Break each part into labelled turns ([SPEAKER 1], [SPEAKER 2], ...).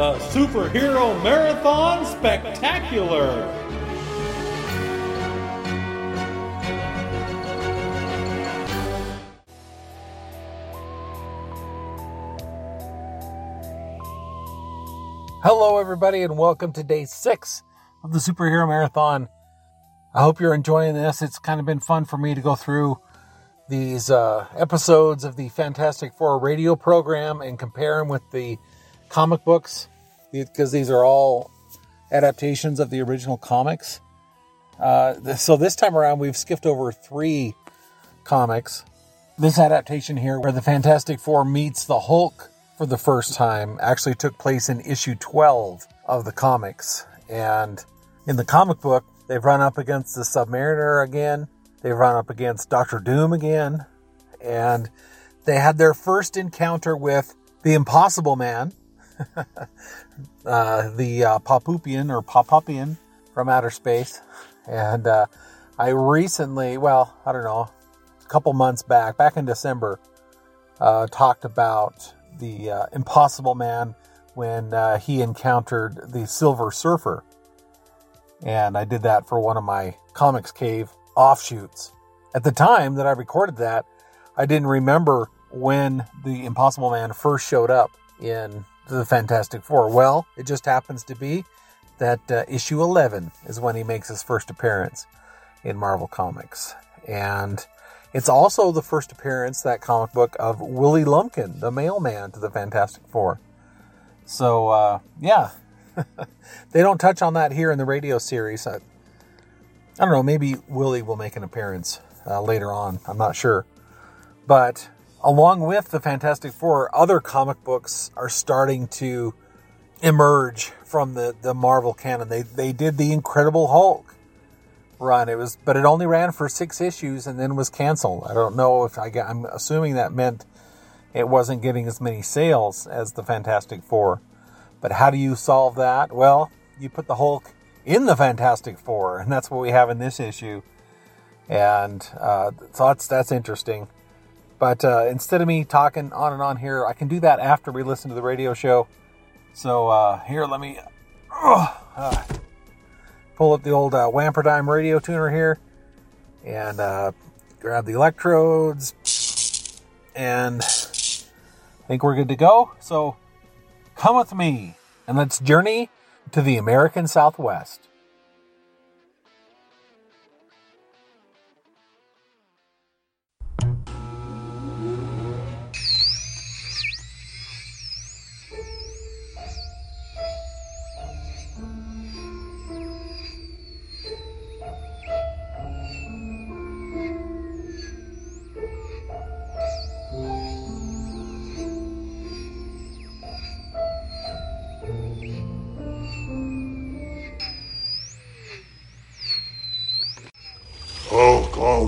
[SPEAKER 1] the Superhero Marathon Spectacular.
[SPEAKER 2] Hello, everybody, and welcome to day six of the Superhero Marathon. I hope you're enjoying this. It's kind of been fun for me to go through these uh, episodes of the Fantastic Four radio program and compare them with the comic books because these are all adaptations of the original comics. Uh, so this time around, we've skipped over three comics. This adaptation here, where the Fantastic Four meets the Hulk for the first time actually took place in issue 12 of the comics. And in the comic book, they've run up against the Submariner again. They've run up against Doctor Doom again. And they had their first encounter with the Impossible Man, uh, the uh, or Poppupian from outer space. And uh, I recently, well, I don't know, a couple months back, back in December, uh, talked about the uh, Impossible Man when uh, he encountered the Silver Surfer. And I did that for one of my Comics Cave offshoots. At the time that I recorded that, I didn't remember when the Impossible Man first showed up in the Fantastic Four. Well, it just happens to be that uh, issue 11 is when he makes his first appearance in Marvel Comics. And it's also the first appearance, that comic book, of Willie Lumpkin, the mailman to the Fantastic Four. So, uh, yeah. they don't touch on that here in the radio series. I, I don't know, maybe Willie will make an appearance uh, later on. I'm not sure. But along with the Fantastic Four, other comic books are starting to emerge from the, the Marvel canon. They, they did the Incredible Hulk run. It was, but it only ran for six issues and then was canceled. I don't know if I I'm assuming that meant it wasn't getting as many sales as the Fantastic Four. But how do you solve that? Well, you put the Hulk in the Fantastic Four, and that's what we have in this issue. And uh, so that's that's interesting. But uh, instead of me talking on and on here, I can do that after we listen to the radio show. So uh, here, let me. Uh, pull up the old uh, Wamperdime radio tuner here and uh, grab the electrodes and I think we're good to go. So come with me and let's journey to the American Southwest.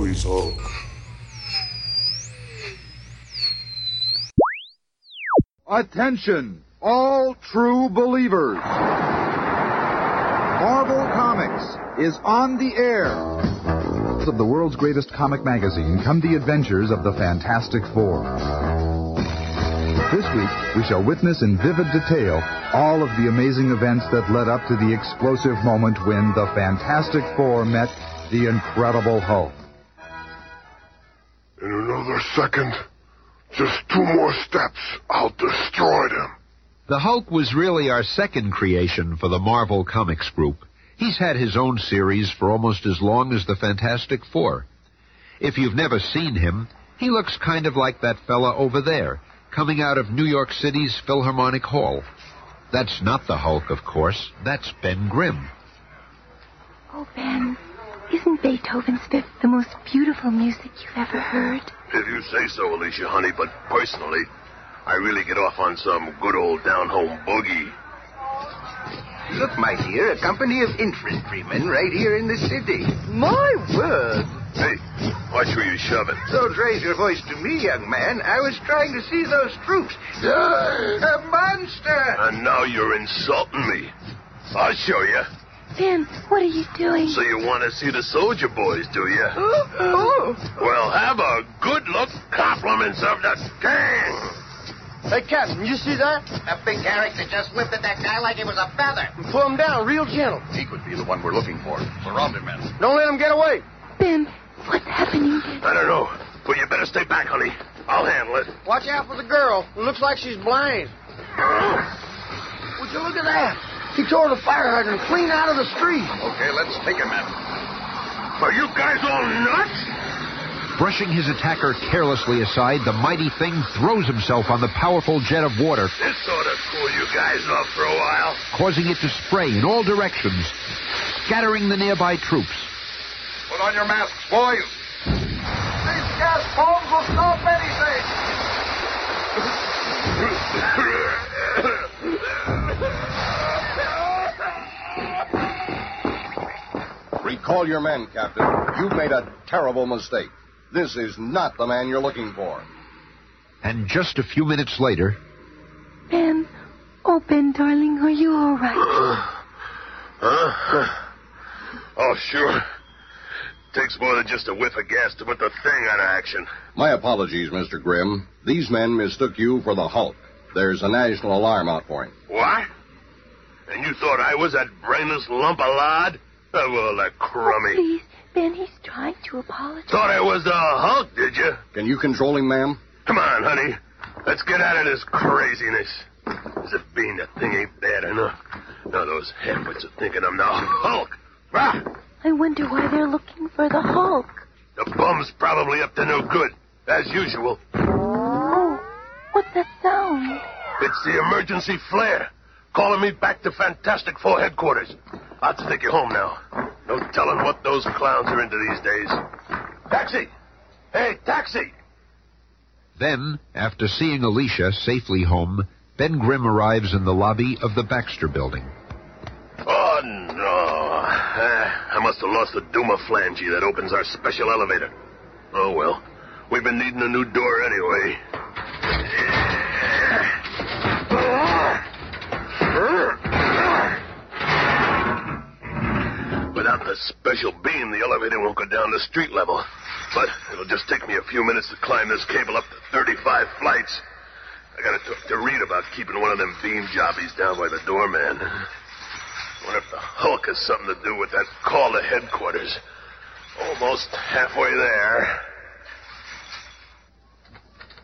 [SPEAKER 3] Hulk, always Hulk.
[SPEAKER 4] Attention, all true believers. Marvel Comics is on the air. Of the world's greatest comic magazine come the adventures of the Fantastic Four. This week, we shall witness in vivid detail all of the amazing events that led up to the explosive moment when the Fantastic Four met the Incredible Hulk.
[SPEAKER 3] In another second, just two more steps, I'll destroy them.
[SPEAKER 5] The Hulk was really our second creation for the Marvel Comics group. He's had his own series for almost as long as the Fantastic Four. If you've never seen him, he looks kind of like that fella over there, coming out of New York City's Philharmonic Hall. That's not the Hulk, of course. That's Ben Grimm.
[SPEAKER 6] Oh, Ben, isn't Beethoven's Fifth the most beautiful music you've ever heard?
[SPEAKER 3] If you say so, Alicia, honey, but personally, I really get off on some good old down-home boogie.
[SPEAKER 7] Look, my dear, a company of infantrymen right here in the city.
[SPEAKER 8] My word!
[SPEAKER 3] Hey, watch where you're shoving.
[SPEAKER 7] Don't raise your voice to me, young man. I was trying to see those troops. a monster!
[SPEAKER 3] And now you're insulting me. I'll show you.
[SPEAKER 6] Ben, what are you doing?
[SPEAKER 3] So you want to see the soldier boys, do you?
[SPEAKER 8] Oh, oh.
[SPEAKER 3] Well, have a good look. Compliments of the gang.
[SPEAKER 7] Hey, Captain, you see that?
[SPEAKER 8] That big character just whipped at that guy like it was a feather.
[SPEAKER 7] Pull him down real gentle.
[SPEAKER 3] He could be the one we're looking for. Surround him, men.
[SPEAKER 7] Don't let him get away.
[SPEAKER 6] Ben, what's happening?
[SPEAKER 3] I don't know. But you better stay back, honey. I'll handle it.
[SPEAKER 7] Watch out for the girl. It looks like she's blind. Oh. Would you look at that? He tore the fire hydrant clean out of the street.
[SPEAKER 3] Okay, let's take him, men. Are you guys all nuts?
[SPEAKER 5] Brushing his attacker carelessly aside, the mighty thing throws himself on the powerful jet of water,
[SPEAKER 3] This ought to cool you guys off for a while.
[SPEAKER 5] causing it to spray in all directions, scattering the nearby troops.
[SPEAKER 3] Put on your masks, boys.
[SPEAKER 7] These gas bombs will stop anything.
[SPEAKER 9] Recall your men, Captain. You've made a terrible mistake. This is not the man you're looking for.
[SPEAKER 5] And just a few minutes later,
[SPEAKER 6] Ben. Oh, Ben, darling, are you all right?
[SPEAKER 3] Huh? Oh, sure. Takes more than just a whiff of gas to put the thing out of action.
[SPEAKER 9] My apologies, Mr. Grimm. These men mistook you for the Hulk. There's a national alarm out for him.
[SPEAKER 3] What? And you thought I was that brainless lump of lard? Oh, well, that crummy.
[SPEAKER 6] Please, Ben, he's trying to apologize.
[SPEAKER 3] Thought I was the Hulk, did you?
[SPEAKER 9] Can you control him, ma'am?
[SPEAKER 3] Come on, honey. Let's get out of this craziness. As if being the thing ain't bad enough. Now those halfwits are thinking I'm the Hulk. Ah!
[SPEAKER 6] I wonder why they're looking for the Hulk.
[SPEAKER 3] The bum's probably up to no good, as usual.
[SPEAKER 6] Oh, what's that sound?
[SPEAKER 3] It's the emergency flare. Calling me back to Fantastic Four headquarters. I'll to take you home now. No telling what those clowns are into these days. Taxi! Hey, taxi!
[SPEAKER 5] then, after seeing Alicia safely home, Ben Grimm arrives in the lobby of the Baxter building.
[SPEAKER 3] Oh, no. Ah, I must have lost the Duma flange that opens our special elevator. Oh, well. We've been needing a new door anyway. The special beam, the elevator won't go down to street level. But it'll just take me a few minutes to climb this cable up to 35 flights. I gotta talk to Reed about keeping one of them beam jobbies down by the doorman. Wonder if the Hulk has something to do with that call to headquarters. Almost halfway there.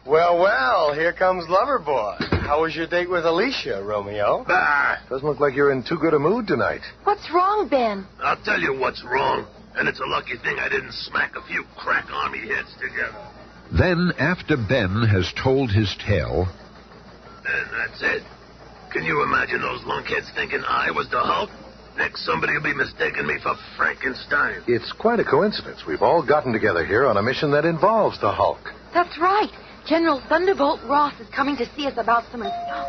[SPEAKER 7] Well, well, here comes Loverboy. How was your date with Alicia, Romeo?
[SPEAKER 3] Ah,
[SPEAKER 9] Doesn't look like you're in too good a mood tonight.
[SPEAKER 6] What's wrong, Ben?
[SPEAKER 3] I'll tell you what's wrong. And it's a lucky thing I didn't smack a few crack army heads together.
[SPEAKER 5] Then, after Ben has told his tale,
[SPEAKER 3] And that's it. Can you imagine those lunkheads thinking I was the Hulk? Next, somebody will be mistaking me for Frankenstein.
[SPEAKER 9] It's quite a coincidence. We've all gotten together here on a mission that involves the Hulk.
[SPEAKER 6] That's right. General Thunderbolt Ross is coming to see us about some stuff.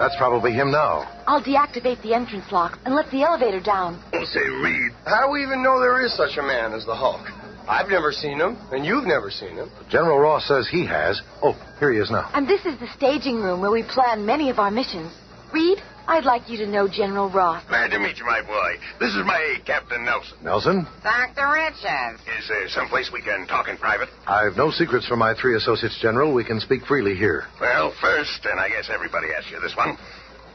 [SPEAKER 9] That's probably him now.
[SPEAKER 6] I'll deactivate the entrance lock and let the elevator down.
[SPEAKER 3] Oh, say, Reed,
[SPEAKER 7] How do we even know there is such a man as the Hulk? I've never seen him, and you've never seen him.
[SPEAKER 9] General Ross says he has. Oh, here he is now.
[SPEAKER 6] And this is the staging room where we plan many of our missions. Reed, I'd like you to know General Ross.
[SPEAKER 3] glad to meet you, my boy. This is my Captain Nelson.
[SPEAKER 9] Nelson,
[SPEAKER 8] Dr. Richards.
[SPEAKER 3] Is there someplace we can talk in private?
[SPEAKER 9] I've no secrets from my three associates, General. We can speak freely here.
[SPEAKER 3] Well, first, and I guess everybody asks you this one,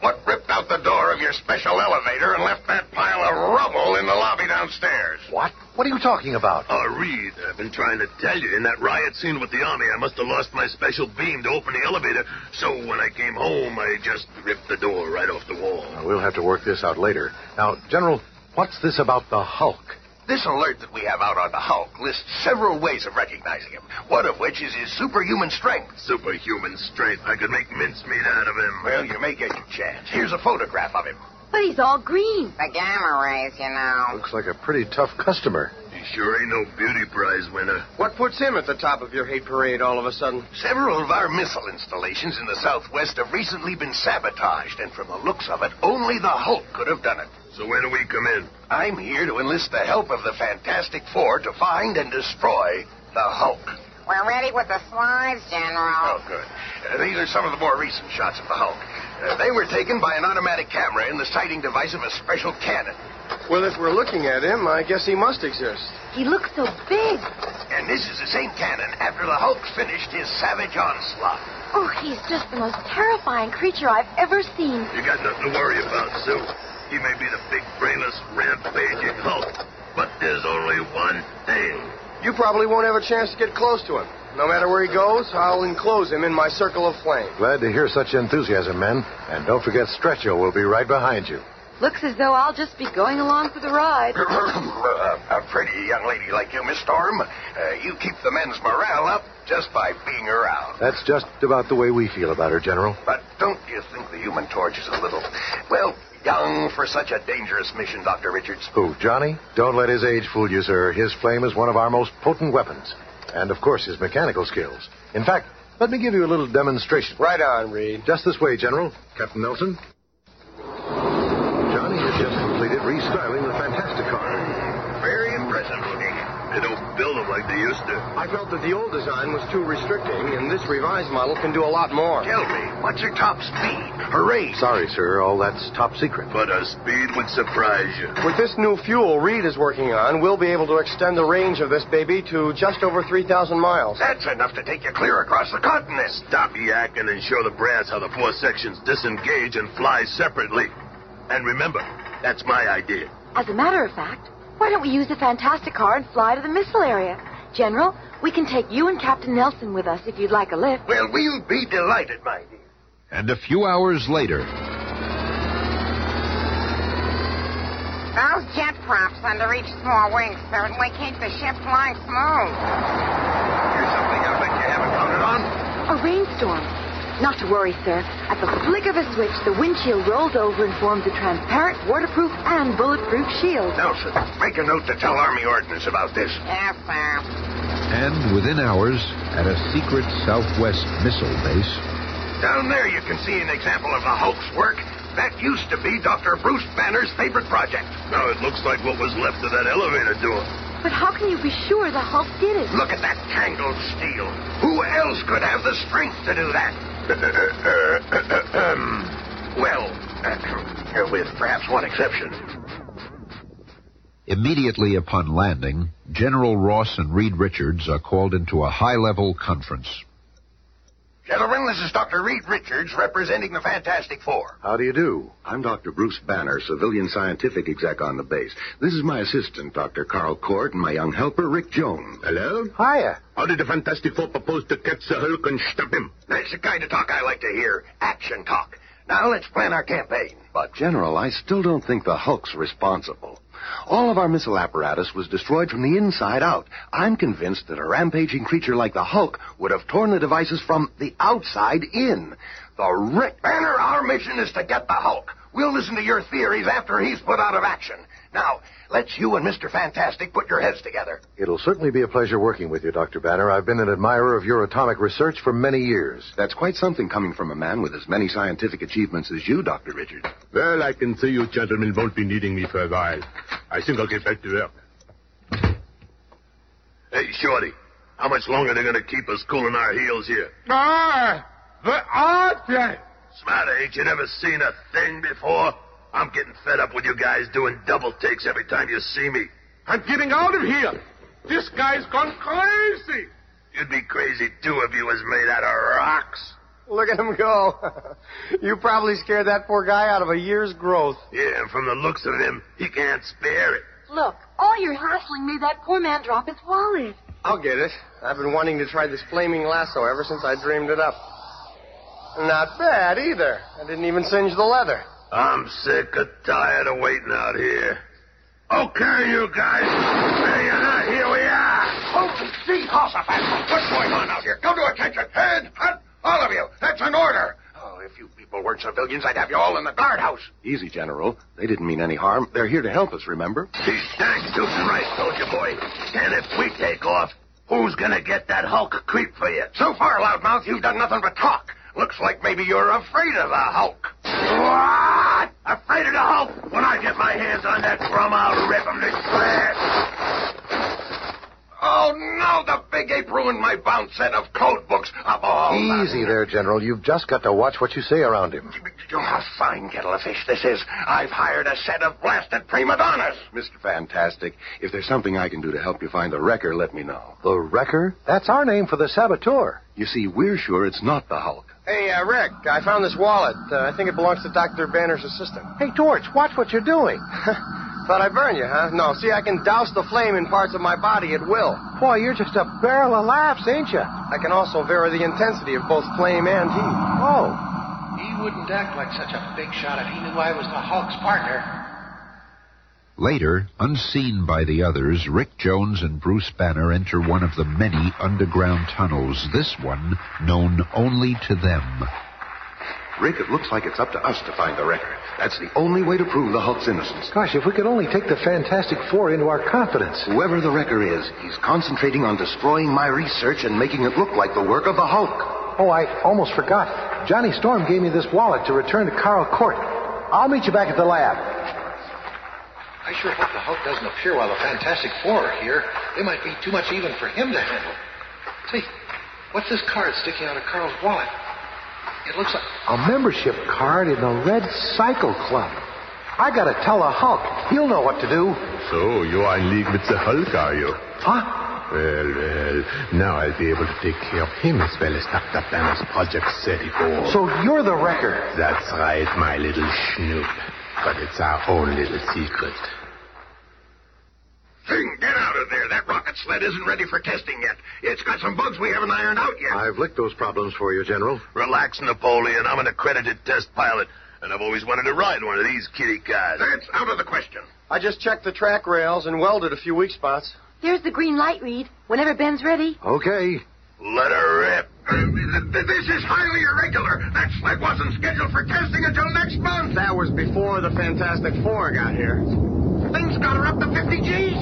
[SPEAKER 3] what ripped out the door of your special elevator and left that pile of rubble in the lobby downstairs?
[SPEAKER 9] What? What are you talking about?
[SPEAKER 3] Uh, Reed, I've been trying to tell you. In that riot scene with the army, I must have lost my special beam to open the elevator. So when I came home, I just ripped the door right off the wall.
[SPEAKER 9] We'll have to work this out later. Now, General, what's this about the Hulk?
[SPEAKER 3] This alert that we have out on the Hulk lists several ways of recognizing him. One of which is his superhuman strength. Superhuman strength? I could make mincemeat out of him. Well, you may get your chance. Here's a photograph of him.
[SPEAKER 6] But he's all green.
[SPEAKER 8] The gamma rays, you know.
[SPEAKER 9] Looks like a pretty tough customer.
[SPEAKER 3] He sure ain't no beauty prize winner.
[SPEAKER 7] What puts him at the top of your hate parade all of a sudden?
[SPEAKER 3] Several of our missile installations in the southwest have recently been sabotaged, and from the looks of it, only the Hulk could have done it. So when do we come in? I'm here to enlist the help of the Fantastic Four to find and destroy the Hulk.
[SPEAKER 8] We're ready with the slides, General.
[SPEAKER 3] Oh, good. Uh, these are some of the more recent shots of the Hulk. Uh, they were taken by an automatic camera in the sighting device of a special cannon.
[SPEAKER 7] Well, if we're looking at him, I guess he must exist.
[SPEAKER 6] He looks so big.
[SPEAKER 3] And this is the same cannon after the Hulk finished his savage onslaught.
[SPEAKER 6] Oh, he's just the most terrifying creature I've ever seen.
[SPEAKER 3] You got nothing to worry about, Sue. He may be the big brainless rampaging Hulk, but there's only one thing.
[SPEAKER 7] You probably won't have a chance to get close to him. No matter where he goes, I'll enclose him in my circle of flame.
[SPEAKER 10] Glad to hear such enthusiasm, men. And don't forget Stretcho will be right behind you.
[SPEAKER 6] Looks as though I'll just be going along for the ride.
[SPEAKER 3] uh, a pretty young lady like you, Miss Storm. Uh, you keep the men's morale up just by being around.
[SPEAKER 10] That's just about the way we feel about her, General.
[SPEAKER 3] But don't you think the Human Torch is a little, well, young for such a dangerous mission, Dr. Richards?
[SPEAKER 10] Who, Johnny? Don't let his age fool you, sir. His flame is one of our most potent weapons. And, of course, his mechanical skills. In fact, let me give you a little demonstration.
[SPEAKER 7] Right on, Reed.
[SPEAKER 10] Just this way, General. Captain Nelson. Johnny has just completed restyling the Fantastic car.
[SPEAKER 3] Very impressive looking. They don't build them like they used to.
[SPEAKER 7] I felt that the old design was too restricting, and this revised model can do a lot more.
[SPEAKER 3] Tell me, what's your top speed? Hooray!
[SPEAKER 10] Sorry, sir. All that's top secret.
[SPEAKER 3] But a speed would surprise you.
[SPEAKER 7] With this new fuel Reed is working on, we'll be able to extend the range of this baby to just over 3,000 miles.
[SPEAKER 3] That's enough to take you clear across the continent. Stop yakking and show the brass how the four sections disengage and fly separately. And remember, that's my idea.
[SPEAKER 6] As a matter of fact, why don't we use the Fantastic car and fly to the missile area? General, we can take you and Captain Nelson with us if you'd like a lift.
[SPEAKER 3] Well, we'll be delighted, my dear.
[SPEAKER 5] And a few hours later,
[SPEAKER 8] Those jet props under each small wing certainly keep the ship flying smooth.
[SPEAKER 3] Here's something I bet you haven't counted on.
[SPEAKER 6] A rainstorm. Not to worry, sir. At the flick of a switch, the windshield rolls over and forms a transparent, waterproof, and bulletproof shield.
[SPEAKER 3] Nelson, make a note to tell Army Ordnance about this.
[SPEAKER 8] Yes, sir.
[SPEAKER 5] and within hours, at a secret southwest missile base,
[SPEAKER 3] Down there you can see an example of the Hulk's work. That used to be Dr. Bruce Banner's favorite project. Now it looks like what was left of that elevator door.
[SPEAKER 6] But how can you be sure the Hulk did it?
[SPEAKER 3] Look at that tangled steel. Who else could have the strength to do that? well, uh, with perhaps one exception.
[SPEAKER 5] immediately upon landing, General Ross and Reed Richards are called into a high level conference.
[SPEAKER 3] Gentlemen, this is Dr. Reed Richards representing the Fantastic Four.
[SPEAKER 10] How do you do?
[SPEAKER 11] I'm Dr. Bruce Banner, civilian scientific exec on the base. This is my assistant, Dr. Karl Kort, and my young helper, Rick Jones.
[SPEAKER 3] Hello?
[SPEAKER 10] Hiya.
[SPEAKER 3] How did the Fantastic Four propose to catch the Hulk and stop him? That's the kind of talk I like to hear. Action talk. Now let's plan our campaign.
[SPEAKER 11] But, General, I still don't think the Hulk's responsible. All of our missile apparatus was destroyed from the inside out. I'm convinced that a rampaging creature like the Hulk would have torn the devices from the outside in.
[SPEAKER 3] The Rick Banner, our mission is to get the Hulk. We'll listen to your theories after he's put out of action. Now, let's you and Mr. Fantastic put your heads together.
[SPEAKER 10] It'll certainly be a pleasure working with you, Dr. Banner. I've been an admirer of your atomic research for many years.
[SPEAKER 11] That's quite something coming from a man with as many scientific achievements as you, Dr. Richards.
[SPEAKER 3] Well, I can see you gentlemen won't be needing me for a while. I think I'll get back to work. Hey, Shorty, how much longer are they going to keep us cooling our heels here?
[SPEAKER 12] Ah, the object.
[SPEAKER 3] Smarter, ain't you never seen a thing before? I'm getting fed up with you guys doing double takes every time you see me.
[SPEAKER 12] I'm getting out of here. This guy's gone crazy.
[SPEAKER 3] You'd be crazy, too if you was made out of rocks.
[SPEAKER 7] Look at him go. you probably scared that poor guy out of a year's growth.
[SPEAKER 3] Yeah, and from the looks of him, he can't spare it.
[SPEAKER 6] Look, all your hassling made that poor man drop his wallet.
[SPEAKER 7] I'll get it. I've been wanting to try this flaming lasso ever since I dreamed it up. Not bad either. I didn't even singe the leather.
[SPEAKER 3] I'm sick of tired of waiting out here. Okay, you guys. You're not. Here we are. Open Hossafat. What's going on out here? Come to attention. Head, hut, all of you. That's an order. Oh, if you people weren't civilians, I'd have you all in the guardhouse.
[SPEAKER 11] Easy, General. They didn't mean any harm. They're here to help us, remember?
[SPEAKER 3] He's dang tootin' right, soldier boy. And if we take off, who's gonna get that Hulk creep for you? So far, loudmouth, you've done nothing but talk. Looks like maybe you're afraid of the Hulk. Afraid of the Hulk? When I get my hands on that drum, I'll rip him to shreds.
[SPEAKER 11] Oh, no, the big ape ruined my bound set of code books of all.
[SPEAKER 10] Easy there, General. You've just got to watch what you say around him.
[SPEAKER 11] Oh, a fine kettle of fish this is. I've hired a set of blasted prima donnas.
[SPEAKER 9] Mr. Fantastic, if there's something I can do to help you find the wrecker, let me know.
[SPEAKER 10] The Wrecker? That's our name for the saboteur.
[SPEAKER 9] You see, we're sure it's not the Hulk.
[SPEAKER 7] Hey, uh, Rick, I found this wallet. Uh, I think it belongs to Dr. Banner's assistant.
[SPEAKER 10] Hey, Torch, watch what you're doing.
[SPEAKER 7] Thought I'd burn you, huh? No, see, I can douse the flame in parts of my body at will.
[SPEAKER 10] Boy, you're just a barrel of laughs, ain't you?
[SPEAKER 7] I can also vary the intensity of both flame and heat.
[SPEAKER 10] Oh.
[SPEAKER 2] He wouldn't act like such a big shot if he knew I was the Hulk's partner.
[SPEAKER 5] Later, unseen by the others, Rick Jones and Bruce Banner enter one of the many underground tunnels, this one known only to them.
[SPEAKER 11] Rick, it looks like it's up to us to find the wrecker. That's the only way to prove the Hulk's innocence.
[SPEAKER 10] Gosh, if we could only take the Fantastic Four into our confidence.
[SPEAKER 11] Whoever the wrecker is, he's concentrating on destroying my research and making it look like the work of the Hulk.
[SPEAKER 10] Oh, I almost forgot. Johnny Storm gave me this wallet to return to Karl Kort. I'll meet you back at the lab.
[SPEAKER 2] I sure hope the Hulk doesn't appear while the Fantastic Four are here. They might be too much even for him to handle. Say, what's this card sticking out of Karl's wallet? It looks like.
[SPEAKER 10] A membership card in the Red Cycle Club. I gotta tell the Hulk. He'll know what to do.
[SPEAKER 3] So, you are in league with the Hulk, are you?
[SPEAKER 10] Huh?
[SPEAKER 3] Well, well, now I'll be able to take care of him as well as Dr. Banner's Project 34.
[SPEAKER 10] So you're the wrecker.
[SPEAKER 3] That's right, my little snoop. But it's our own little secret.
[SPEAKER 11] Thing, get out of there. That rocket sled isn't ready for testing yet. It's got some bugs we haven't ironed out yet.
[SPEAKER 10] I've licked those problems for you, General.
[SPEAKER 3] Relax, Napoleon. I'm an accredited test pilot, and I've always wanted to ride one of these kitty cars.
[SPEAKER 11] That's out of the question.
[SPEAKER 7] I just checked the track rails and welded a few weak spots.
[SPEAKER 6] There's the green light, Reed. Whenever Ben's ready.
[SPEAKER 10] Okay.
[SPEAKER 3] Let her rip.
[SPEAKER 11] Uh, th- th- this is highly irregular. That sled wasn't scheduled for testing until next month.
[SPEAKER 7] That was before the Fantastic Four got here.
[SPEAKER 11] Things got her up to 50 G's.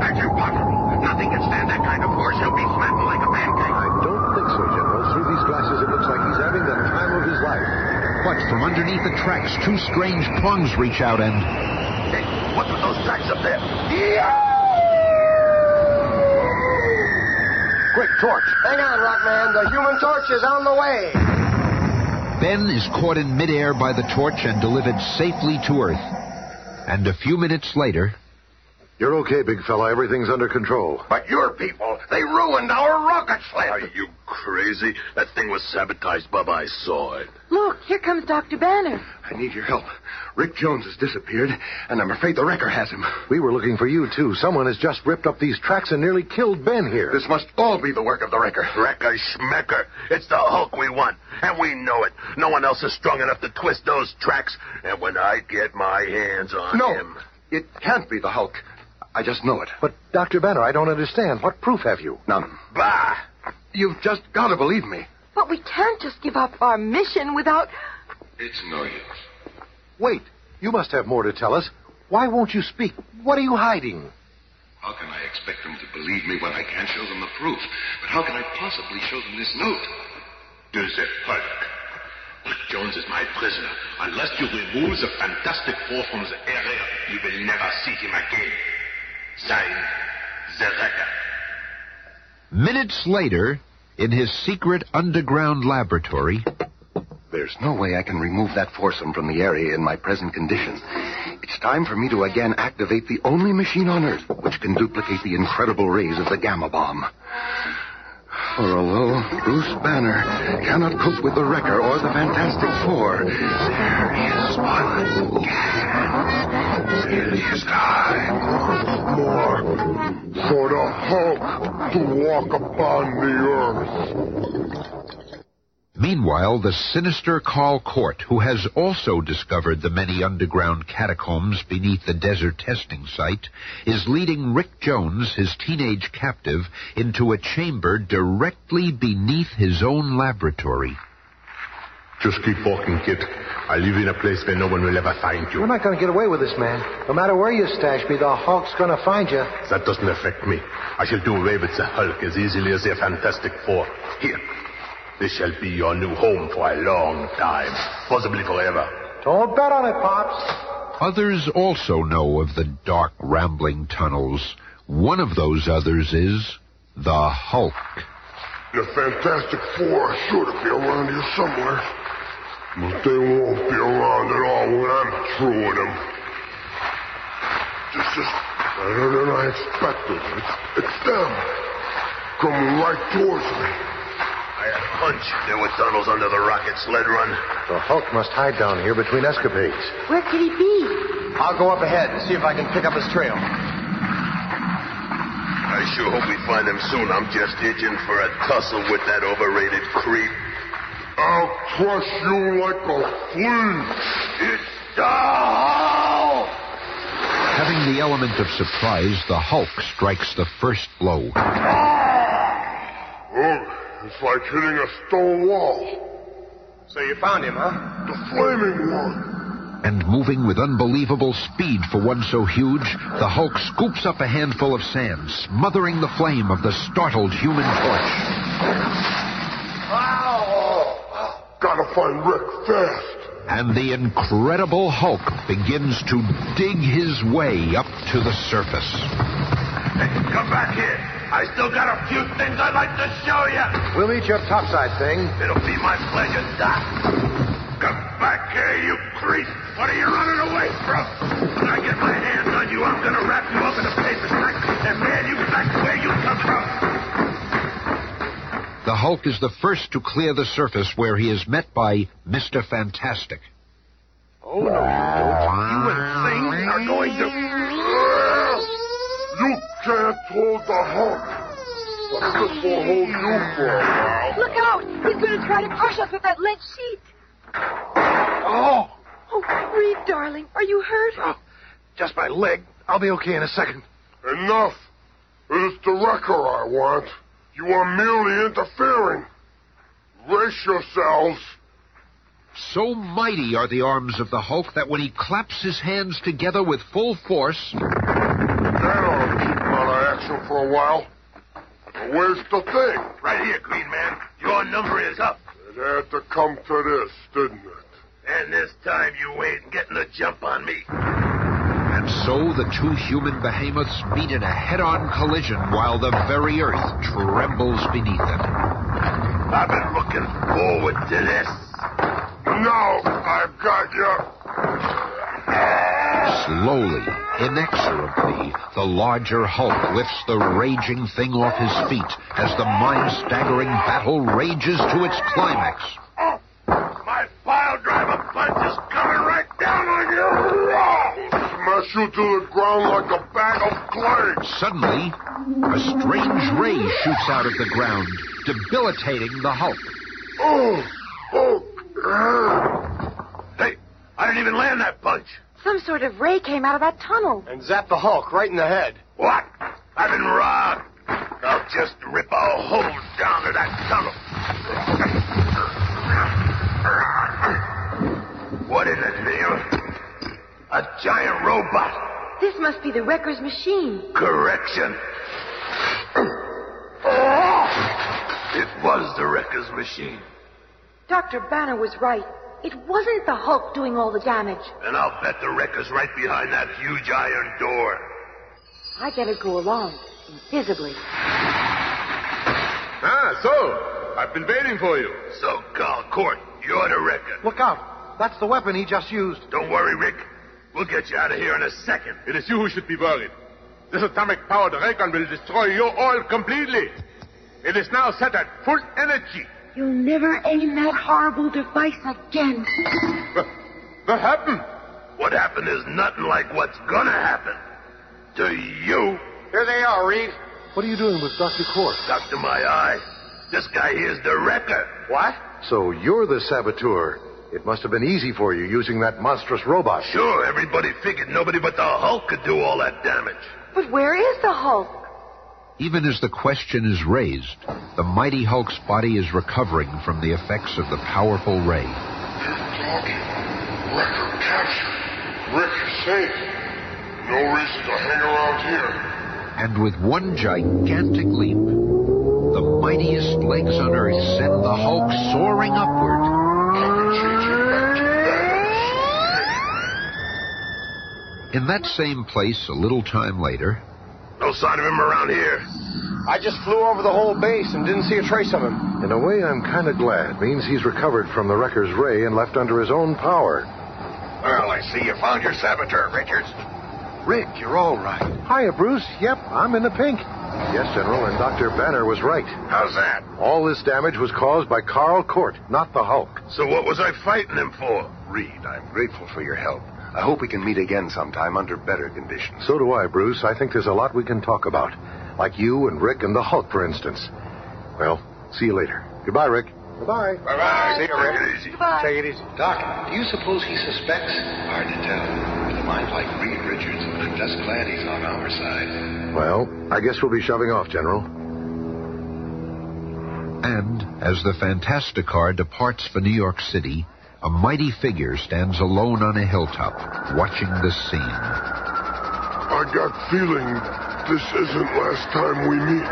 [SPEAKER 11] That's impossible. Nothing can stand that kind of force. He'll be flattened like a pancake.
[SPEAKER 10] I don't think so, General. Through these glasses, it looks like he's having the time of his life.
[SPEAKER 5] But from underneath the tracks, two strange prongs reach out and.
[SPEAKER 3] Hey, what's with those tracks up there?
[SPEAKER 10] Quick, Torch.
[SPEAKER 7] Hang on, Rockman. The human torch is on the way.
[SPEAKER 5] Ben is caught in midair by the torch and delivered safely to Earth. And a few minutes later,
[SPEAKER 10] You're okay, big fella. Everything's under control.
[SPEAKER 11] But your people, they ruined our rocket sled.
[SPEAKER 3] Are you crazy? That thing was sabotaged, Bub. I saw it.
[SPEAKER 6] Look, here comes Dr. Banner.
[SPEAKER 11] I need your help. Rick Jones has disappeared, and I'm afraid the wrecker has him.
[SPEAKER 10] We were looking for you, too. Someone has just ripped up these tracks and nearly killed Ben here.
[SPEAKER 11] This must all be the work of the wrecker.
[SPEAKER 3] Wrecker schmecker. It's the Hulk we want, and we know it. No one else is strong enough to twist those tracks, and when I get my hands on
[SPEAKER 11] No,
[SPEAKER 3] him...
[SPEAKER 11] it can't be the Hulk. I just know it.
[SPEAKER 10] But, Dr. Banner, I don't understand. What proof have you?
[SPEAKER 11] None.
[SPEAKER 3] Bah!
[SPEAKER 11] You've just got to believe me.
[SPEAKER 6] But we can't just give up our mission without.
[SPEAKER 11] It's no use.
[SPEAKER 10] Wait. You must have more to tell us. Why won't you speak? What are you hiding?
[SPEAKER 13] How can I expect them to believe me when I can't show them the proof? But how can I possibly show them this note?
[SPEAKER 12] To the Hulk. Rick Jones is my prisoner. Unless you remove the Fantastic Four from the area, you will never see him again. Signed, The
[SPEAKER 5] minutes later, in his secret underground laboratory,
[SPEAKER 11] There's no way I can remove that foursome from the area in my present condition. It's time for me to again activate the only machine on Earth which can duplicate the incredible rays of the gamma bomb. For although Bruce Banner cannot cope with the Wrecker or the Fantastic Four, there is one
[SPEAKER 14] to walk upon the earth.
[SPEAKER 5] Meanwhile, the sinister Karl Kort, who has also discovered the many underground catacombs beneath the desert testing site, is leading Rick Jones, his teenage captive, into a chamber directly beneath his own laboratory.
[SPEAKER 3] Just keep walking, kid. I live in a place where no one will ever find you.
[SPEAKER 10] We're not going to get away with this, man. No matter where you stash me, the Hulk's going to find you.
[SPEAKER 3] That doesn't affect me. I shall do away with the Hulk as easily as the Fantastic Four. Here. This shall be your new home for a long time. Possibly forever.
[SPEAKER 10] Don't bet on it, Pops.
[SPEAKER 5] Others also know of the dark, rambling tunnels. One of those others is the Hulk.
[SPEAKER 14] The Fantastic Four are sure to be around here somewhere. But they won't be around at all when I'm through with them. This is better than I expected. It's, it's them. Coming right towards me.
[SPEAKER 3] I had a hunch there were tunnels under the rocket sled run.
[SPEAKER 10] The Hulk must hide down here between escapades.
[SPEAKER 6] Where could he be?
[SPEAKER 7] I'll go up ahead and see if I can pick up his trail.
[SPEAKER 3] I sure hope we find him soon. I'm just itching for a tussle with that overrated creep.
[SPEAKER 14] I'll crush you like a flea.
[SPEAKER 3] It's the Hulk!
[SPEAKER 5] Having the element of surprise, the Hulk strikes the first blow.
[SPEAKER 14] Oh, it's like hitting a stone wall.
[SPEAKER 7] So you found him, huh?
[SPEAKER 14] The flaming one.
[SPEAKER 5] And moving with unbelievable speed for one so huge, the Hulk scoops up a handful of sand, smothering the flame of the startled human torch.
[SPEAKER 14] Gotta find Rick fast.
[SPEAKER 5] And the incredible Hulk begins to dig his way up to the surface.
[SPEAKER 3] Hey, come back here. I still got a few things I'd like to show you.
[SPEAKER 10] We'll meet you up topside, Thing.
[SPEAKER 3] It'll be my pleasure, Doc. Come back here, you creep. What are you running away from? When I get my hands on you, I'm gonna wrap you up in a paper sack and mail you back where you come from.
[SPEAKER 5] The Hulk is the first to clear the surface where he is met by Mr. Fantastic.
[SPEAKER 3] Oh, no, you don't. You and Thing are going to...
[SPEAKER 14] You can't hold the Hulk. But this will hold you for a while.
[SPEAKER 6] Look out! He's going to try to crush us with that lead sheet.
[SPEAKER 14] Oh!
[SPEAKER 6] Oh, Reed, darling, are you hurt?
[SPEAKER 10] Oh, Just my leg. I'll be okay in a second.
[SPEAKER 14] Enough. It is the wrecker I want. You are merely interfering. Brace yourselves.
[SPEAKER 5] So mighty are the arms of the Hulk that when he claps his hands together with full force,
[SPEAKER 14] That ought to keep him out of action for a while. But where's the thing?
[SPEAKER 3] Right here, Green Man. Your number is up.
[SPEAKER 14] It had to come to this, didn't it?
[SPEAKER 3] And this time you ain't getting the jump on me.
[SPEAKER 5] So the two human behemoths meet in a head-on collision while the very earth trembles beneath them.
[SPEAKER 3] I've been looking forward to this.
[SPEAKER 14] Now I've got you.
[SPEAKER 5] Slowly, inexorably, the larger Hulk lifts the raging thing off his feet as the mind-staggering battle rages to its climax.
[SPEAKER 3] My pile driver punch is coming right down on you.
[SPEAKER 14] Smash you to the ground like a bag of clay.
[SPEAKER 5] Suddenly, a strange ray shoots out of the ground, debilitating the Hulk.
[SPEAKER 14] Oh, oh,
[SPEAKER 3] Hey, I didn't even land that punch.
[SPEAKER 6] Some sort of ray came out of that tunnel.
[SPEAKER 7] And zapped the Hulk right in the head.
[SPEAKER 3] What? I've been robbed. I'll just rip a hole down to that tunnel. What is it, Neil? A giant robot.
[SPEAKER 6] This must be the wrecker's machine.
[SPEAKER 3] Correction. It was the wrecker's machine.
[SPEAKER 6] Dr. Banner was right. It wasn't the Hulk doing all the damage.
[SPEAKER 3] And I'll bet the wrecker's right behind that huge iron door.
[SPEAKER 6] I better go along, invisibly.
[SPEAKER 12] Ah, so, I've been waiting for you.
[SPEAKER 3] So, Karl Kort, you're the wrecker.
[SPEAKER 10] Look out. That's the weapon he just used.
[SPEAKER 3] Don't worry, Rick. We'll get you out of here in a second.
[SPEAKER 12] It is you who should be worried. This atomic-powered ray gun will destroy you all completely. It is now set at full energy.
[SPEAKER 6] You'll never aim that horrible device again.
[SPEAKER 12] What happened?
[SPEAKER 3] What happened is nothing like what's gonna happen. To you,
[SPEAKER 7] Here they are, Reed.
[SPEAKER 10] What are you doing with Dr. Kort?
[SPEAKER 3] Doctor My Eye. This guy here's the wrecker.
[SPEAKER 7] What?
[SPEAKER 10] So you're the saboteur. It must have been easy for you using that monstrous robot.
[SPEAKER 3] Sure, everybody figured nobody but the Hulk could do all that damage.
[SPEAKER 6] But where is the Hulk?
[SPEAKER 5] Even as the question is raised, the mighty Hulk's body is recovering from the effects of the powerful ray.
[SPEAKER 14] talking. Wrecker captured. Rick safe. No reason to hang around here.
[SPEAKER 5] And with one gigantic leap, the mightiest legs on Earth send the Hulk soaring upward. In that same place, a little time later,
[SPEAKER 3] No sign of him around here.
[SPEAKER 9] I just flew over the whole base and didn't see a trace of him.
[SPEAKER 10] In a way, I'm kind of glad. Means he's recovered from the wrecker's ray and left under his own power.
[SPEAKER 11] Well, I see you found your saboteur, Richards. Rick, you're all right.
[SPEAKER 10] Hiya, Bruce. Yep, I'm in the pink. Yes, General, and Dr. Banner was right.
[SPEAKER 11] How's that?
[SPEAKER 10] All this damage was caused by Karl Kort, not the Hulk.
[SPEAKER 3] So what was I fighting him for?
[SPEAKER 11] Reed, I'm grateful for your help. I hope we can meet again sometime under better conditions.
[SPEAKER 10] So do I, Bruce. I think there's a lot we can talk about. Like you and Rick and the Hulk, for instance. Well, see you later. Goodbye, Rick.
[SPEAKER 9] Goodbye.
[SPEAKER 11] Bye-bye. See you, Rick.
[SPEAKER 3] Take it easy.
[SPEAKER 6] Goodbye.
[SPEAKER 9] Take it easy.
[SPEAKER 13] Doc, do you suppose he suspects? Hard to tell. With a mind like Reed Richards, I'm just glad he's on our side.
[SPEAKER 10] Well, I guess we'll be shoving off, General.
[SPEAKER 5] And as the Fantastic Car departs for New York City, a mighty figure stands alone on a hilltop, watching the scene.
[SPEAKER 14] I got feeling this isn't last time we meet.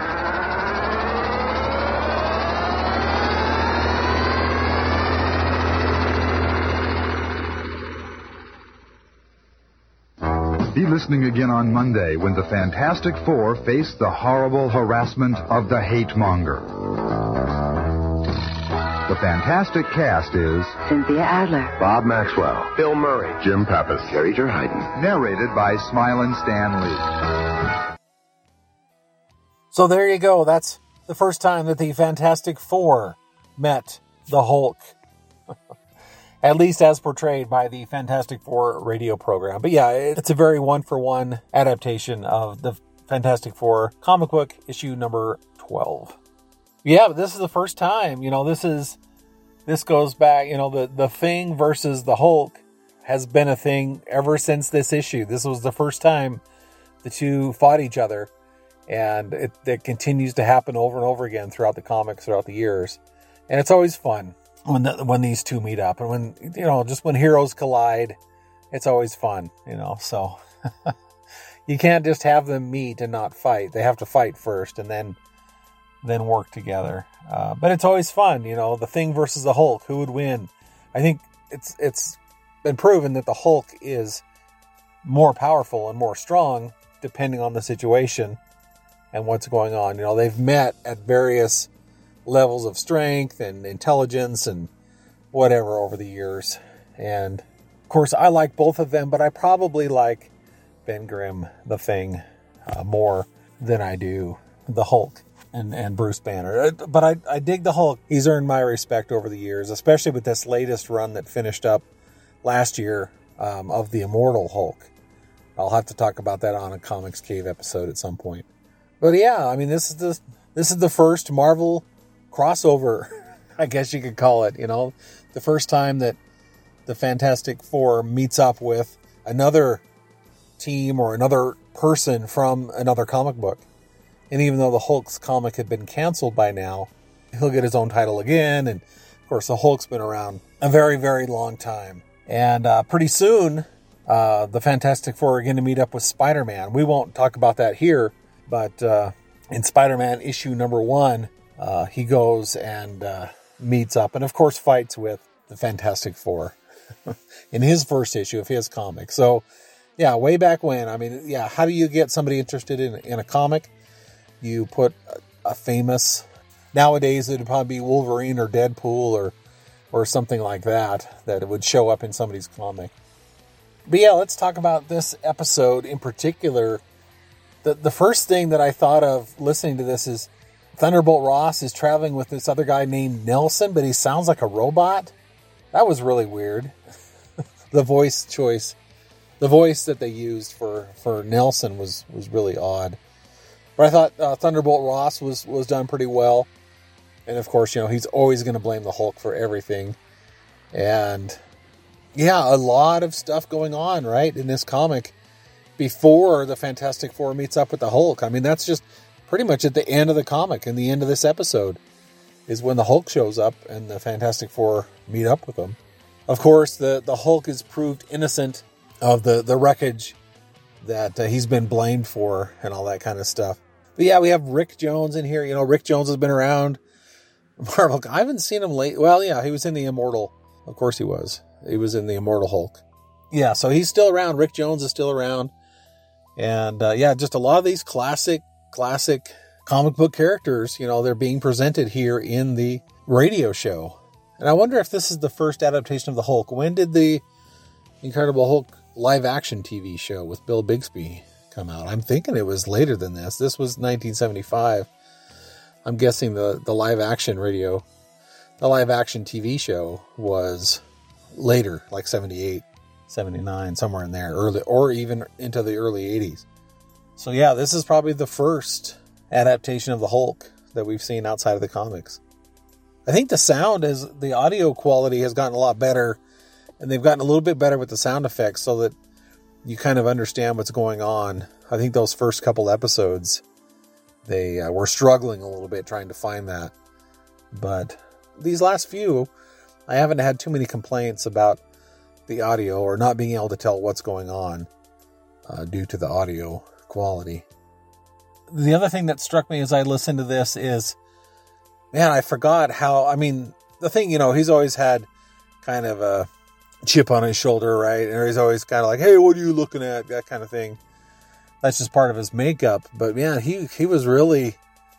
[SPEAKER 4] Be listening again on Monday when the Fantastic Four face the horrible harassment of the hate monger. The Fantastic Cast is
[SPEAKER 6] Cynthia Adler.
[SPEAKER 10] Bob Maxwell.
[SPEAKER 9] Bill Murray.
[SPEAKER 10] Jim Pappas.
[SPEAKER 11] Jerry Terheyden.
[SPEAKER 4] narrated by Smilin' Stan Lee.
[SPEAKER 2] So there you go. That's the first time that the Fantastic Four met the Hulk. At least as portrayed by the Fantastic Four radio program. But yeah, it's a very one for one adaptation of the Fantastic Four comic book issue number 12. Yeah, but this is the first time, you know, this is this goes back, you know, the the thing versus the Hulk has been a thing ever since this issue. This was the first time the two fought each other and it, it continues to happen over and over again throughout the comics throughout the years. And it's always fun when the, when these two meet up and when you know just when heroes collide it's always fun you know so. You can't just have them meet and not fight. They have to fight first and then then work together uh, but it's always fun you know the thing versus the hulk who would win i think it's it's been proven that the hulk is more powerful and more strong depending on the situation and what's going on. You know, they've met at various levels of strength and intelligence and whatever over the years. And of course, I like both of them, but I probably like Ben Grimm, the Thing, uh, more than I do the Hulk and, and Bruce Banner. Uh, But I, I dig the Hulk. He's earned my respect over the years, especially with this latest run that finished up last year um, of the Immortal Hulk. I'll have to talk about that on a Comics Cave episode at some point. But yeah, I mean, this is the this is the first Marvel crossover, I guess you could call it. You know, the first time that the Fantastic Four meets up with another team or another person from another comic book. And even though the Hulk's comic had been canceled by now, he'll get his own title again. And of course, the Hulk's been around a very, very long time. And uh, pretty soon, uh, the Fantastic Four are going to meet up with Spider Man. We won't talk about that here, but uh, in Spider Man issue number one, uh, he goes and uh, meets up and, of course, fights with the Fantastic Four in his first issue of his comic. So, yeah, way back when, I mean, yeah, how do you get somebody interested in, in a comic? You put a, a famous, nowadays it'd probably be Wolverine or Deadpool or, or something like that, that it would show up in somebody's comic. But yeah, let's talk about this episode in particular. The, the first thing that I thought of listening to this is Thunderbolt Ross is traveling with this other guy named Nelson, but he sounds like a robot. That was really weird. the voice choice, the voice that they used for, for Nelson was, was really odd. But I thought uh, Thunderbolt Ross was, was done pretty well. And of course, you know, he's always going to blame the Hulk for everything. And yeah, a lot of stuff going on, right, in this comic before the Fantastic Four meets up with the Hulk. I mean, that's just pretty much at the end of the comic and the end of this episode is when the Hulk shows up and the Fantastic Four meet up with him. Of course, the, the Hulk is proved innocent of the, the wreckage that uh, he's been blamed for and all that kind of stuff. But yeah, we have Rick Jones in here. You know, Rick Jones has been around Marvel. I haven't seen him late. Well, yeah, he was in the Immortal. Of course he was. He was in the Immortal Hulk. Yeah, so he's still around. Rick Jones is still around. And uh, yeah, just a lot of these classic, classic comic book characters, you know, they're being presented here in the radio show. And I wonder if this is the first adaptation of the Hulk. When did the Incredible Hulk live action TV show with Bill Bixby come out? I'm thinking it was later than this. This was 1975. I'm guessing the, the live action radio, the live action TV show was later, like 78, 79, somewhere in there, early, or even into the early 80s. So, yeah, this is probably the first adaptation of the Hulk that we've seen outside of the comics. I think the sound is the audio quality has gotten a lot better, and they've gotten a little bit better with the sound effects so that you kind of understand what's going on. I think those first couple episodes, they uh, were struggling a little bit trying to find that, but these last few, I haven't had too many complaints about the audio or not being able to tell what's going on uh, due to the audio quality. The other thing that struck me as I listened to this is, man, I forgot how. I mean, the thing, you know, he's always had kind of a chip on his shoulder, right? And he's always kind of like, "Hey, what are you looking at?" That kind of thing. That's just part of his makeup. But man, he he was really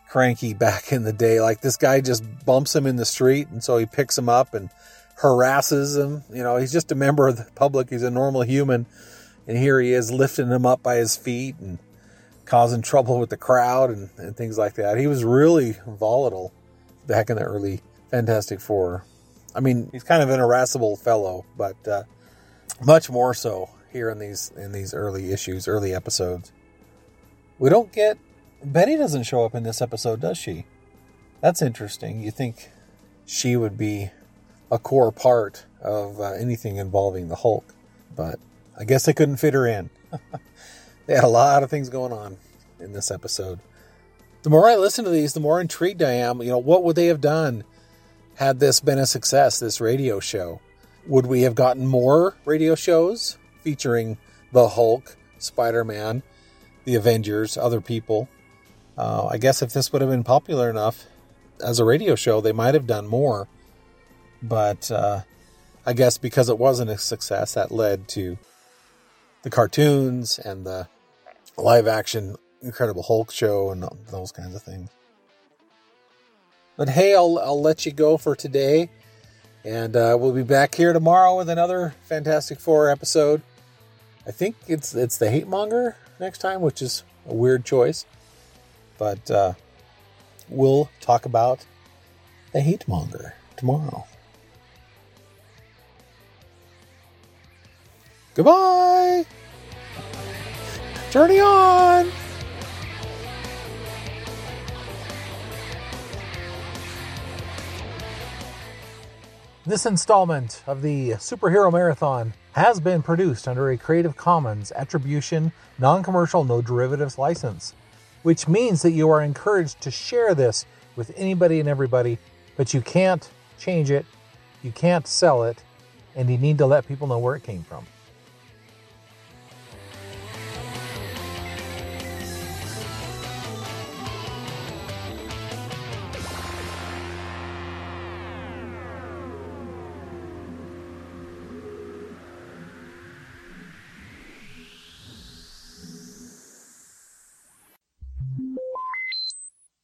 [SPEAKER 2] cranky back in the day. Like this guy just bumps him in the street, and so he picks him up and harasses him. You know, he's just a member of the public. He's a normal human, and here he is lifting him up by his feet and causing trouble with the crowd and, and things like that. He was really volatile back in the early Fantastic Four. I mean, he's kind of an irascible fellow, but uh, much more so here in these in these early issues, early episodes. We don't get Betty doesn't show up in this episode, does she? That's interesting. You think she would be a core part of uh, anything involving the Hulk, but I guess they couldn't fit her in. they had a lot of things going on in this episode. The more I listen to these, the more intrigued I am. You know, what would they have done had this been a success, this radio show? Would we have gotten more radio shows featuring the Hulk, Spider Man, the Avengers, other people? Uh, I guess if this would have been popular enough as a radio show, they might have done more. But uh, I guess because it wasn't a success, that led to the cartoons and the live action Incredible Hulk show and those kinds of things. But hey, I'll, I'll let you go for today. And uh, we'll be back here tomorrow with another Fantastic Four episode. I think it's it's the Hate Monger next time, which is a weird choice. But uh, we'll talk about the hate monger tomorrow. Goodbye. Journey on. This installment of the Superhero Marathon has been produced under a Creative Commons Attribution, Non Commercial, No Derivatives license which means that you are encouraged to share this with anybody and everybody, but you can't change it, you can't sell it, and you need to let people know where it came from.